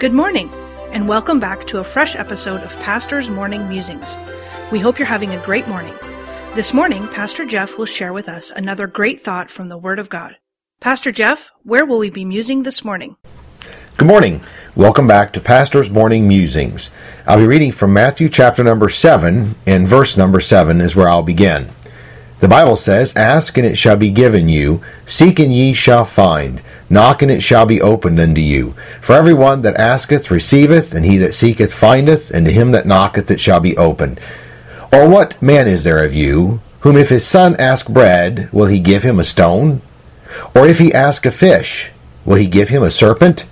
Good morning, and welcome back to a fresh episode of Pastor's Morning Musings. We hope you're having a great morning. This morning, Pastor Jeff will share with us another great thought from the Word of God. Pastor Jeff, where will we be musing this morning? Good morning. Welcome back to Pastor's Morning Musings. I'll be reading from Matthew chapter number 7, and verse number 7 is where I'll begin. The Bible says, Ask and it shall be given you, seek and ye shall find, knock and it shall be opened unto you. For every one that asketh receiveth, and he that seeketh findeth, and to him that knocketh it shall be opened. Or what man is there of you, whom if his son ask bread, will he give him a stone? Or if he ask a fish, will he give him a serpent?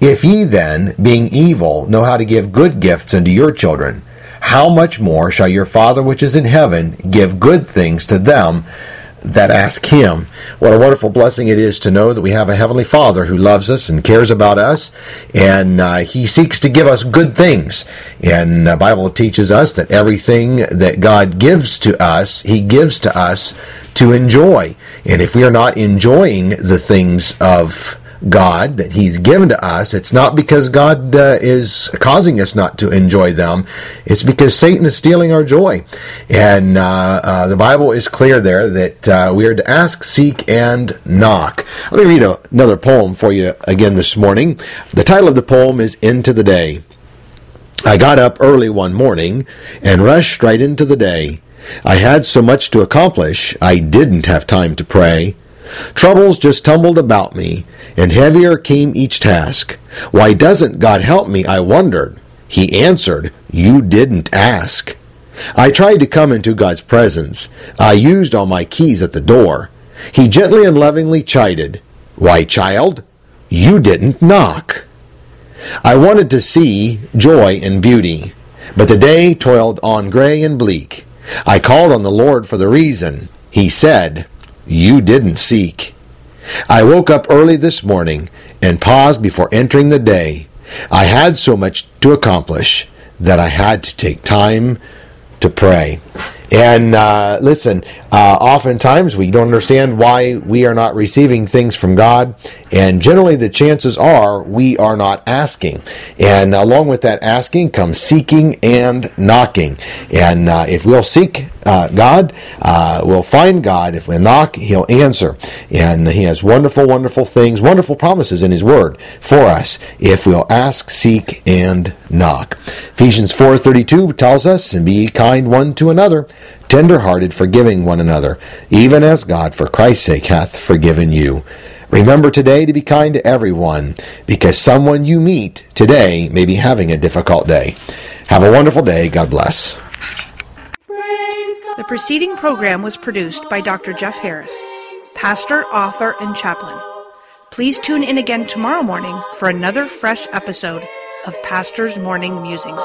If ye then, being evil, know how to give good gifts unto your children, how much more shall your Father which is in heaven give good things to them that ask him? What a wonderful blessing it is to know that we have a Heavenly Father who loves us and cares about us, and uh, He seeks to give us good things. And the Bible teaches us that everything that God gives to us, He gives to us to enjoy. And if we are not enjoying the things of God that He's given to us, it's not because God uh, is causing us not to enjoy them. It's because Satan is stealing our joy. And uh, uh, the Bible is clear there that uh, we are to ask, seek, and knock. Let me read a, another poem for you again this morning. The title of the poem is Into the Day. I got up early one morning and rushed right into the day. I had so much to accomplish, I didn't have time to pray. Troubles just tumbled about me, and heavier came each task. Why doesn't God help me? I wondered. He answered, You didn't ask. I tried to come into God's presence. I used all my keys at the door. He gently and lovingly chided, Why, child, you didn't knock. I wanted to see joy and beauty, but the day toiled on gray and bleak. I called on the Lord for the reason. He said, you didn't seek. I woke up early this morning and paused before entering the day. I had so much to accomplish that I had to take time to pray. And uh, listen, uh, oftentimes we don't understand why we are not receiving things from God, and generally the chances are we are not asking. And along with that asking comes seeking and knocking. And uh, if we'll seek uh, God, uh, we'll find God. If we knock, He'll answer. And He has wonderful, wonderful things, wonderful promises in His Word for us if we'll ask, seek, and knock. Ephesians 4.32 tells us, And be kind one to another, tender-hearted, forgiving one another, even as God for Christ's sake hath forgiven you. Remember today to be kind to everyone, because someone you meet today may be having a difficult day. Have a wonderful day. God bless. The preceding program was produced by Dr. Jeff Harris, pastor, author, and chaplain. Please tune in again tomorrow morning for another fresh episode of Pastor's Morning Musings.